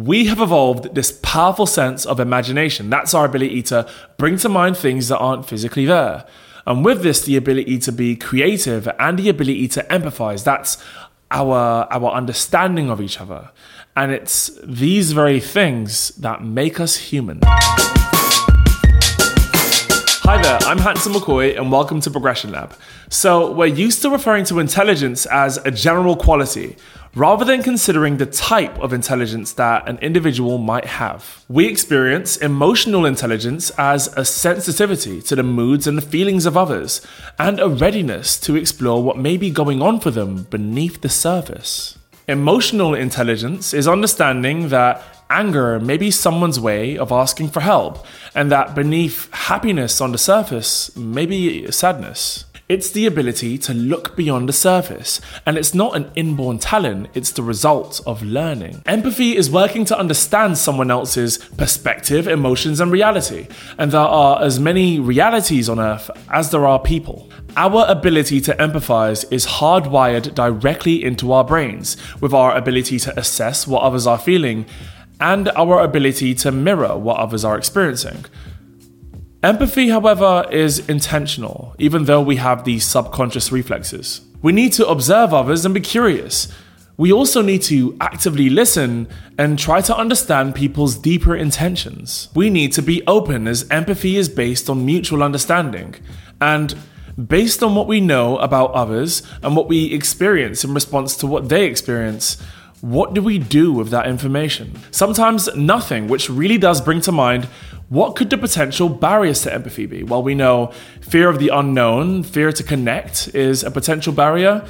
we have evolved this powerful sense of imagination. That's our ability to bring to mind things that aren't physically there. And with this, the ability to be creative and the ability to empathize. That's our, our understanding of each other. And it's these very things that make us human. Hi there, I'm Hanson McCoy, and welcome to Progression Lab. So, we're used to referring to intelligence as a general quality, rather than considering the type of intelligence that an individual might have. We experience emotional intelligence as a sensitivity to the moods and the feelings of others, and a readiness to explore what may be going on for them beneath the surface. Emotional intelligence is understanding that anger may be someone's way of asking for help, and that beneath happiness on the surface may be sadness. It's the ability to look beyond the surface, and it's not an inborn talent, it's the result of learning. Empathy is working to understand someone else's perspective, emotions, and reality, and there are as many realities on earth as there are people. Our ability to empathize is hardwired directly into our brains, with our ability to assess what others are feeling and our ability to mirror what others are experiencing. Empathy, however, is intentional, even though we have these subconscious reflexes. We need to observe others and be curious. We also need to actively listen and try to understand people's deeper intentions. We need to be open as empathy is based on mutual understanding. And based on what we know about others and what we experience in response to what they experience, what do we do with that information? Sometimes nothing, which really does bring to mind what could the potential barriers to empathy be? Well, we know fear of the unknown, fear to connect is a potential barrier.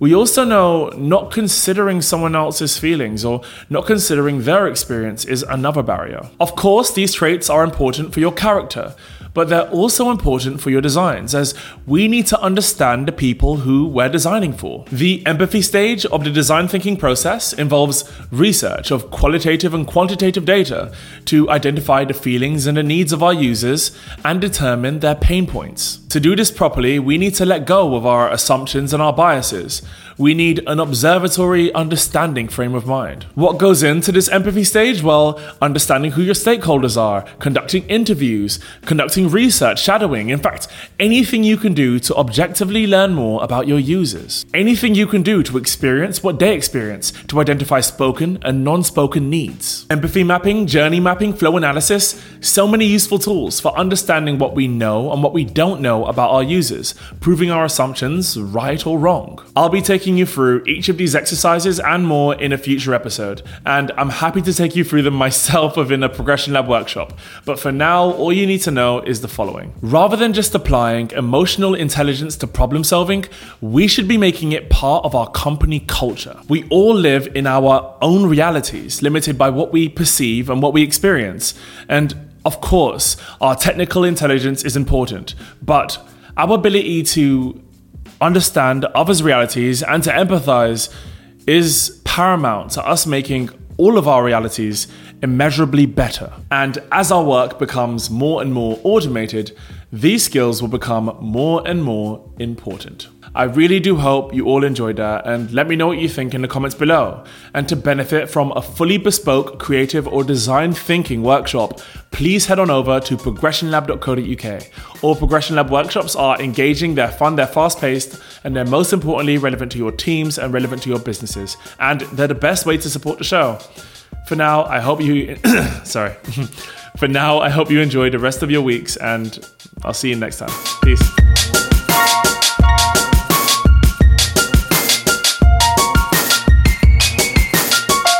We also know not considering someone else's feelings or not considering their experience is another barrier. Of course, these traits are important for your character, but they're also important for your designs as we need to understand the people who we're designing for. The empathy stage of the design thinking process involves research of qualitative and quantitative data to identify the feelings and the needs of our users and determine their pain points. To do this properly, we need to let go of our assumptions and our biases. We need an observatory understanding frame of mind. What goes into this empathy stage? Well, understanding who your stakeholders are, conducting interviews, conducting research, shadowing, in fact, anything you can do to objectively learn more about your users. Anything you can do to experience what they experience, to identify spoken and non spoken needs. Empathy mapping, journey mapping, flow analysis, so many useful tools for understanding what we know and what we don't know about our users, proving our assumptions right or wrong. I'll be taking you through each of these exercises and more in a future episode, and I'm happy to take you through them myself within a Progression Lab workshop. But for now, all you need to know is the following. Rather than just applying emotional intelligence to problem solving, we should be making it part of our company culture. We all live in our own realities, limited by what we perceive and what we experience. And of course, our technical intelligence is important, but our ability to understand others' realities and to empathize is paramount to us making all of our realities immeasurably better. And as our work becomes more and more automated, these skills will become more and more important. I really do hope you all enjoyed that and let me know what you think in the comments below. And to benefit from a fully bespoke creative or design thinking workshop, please head on over to progressionlab.co.uk. All Progression Lab workshops are engaging, they're fun, they're fast paced, and they're most importantly relevant to your teams and relevant to your businesses. And they're the best way to support the show. For now, I hope you sorry. For now, I hope you enjoy the rest of your weeks and I'll see you next time. Peace.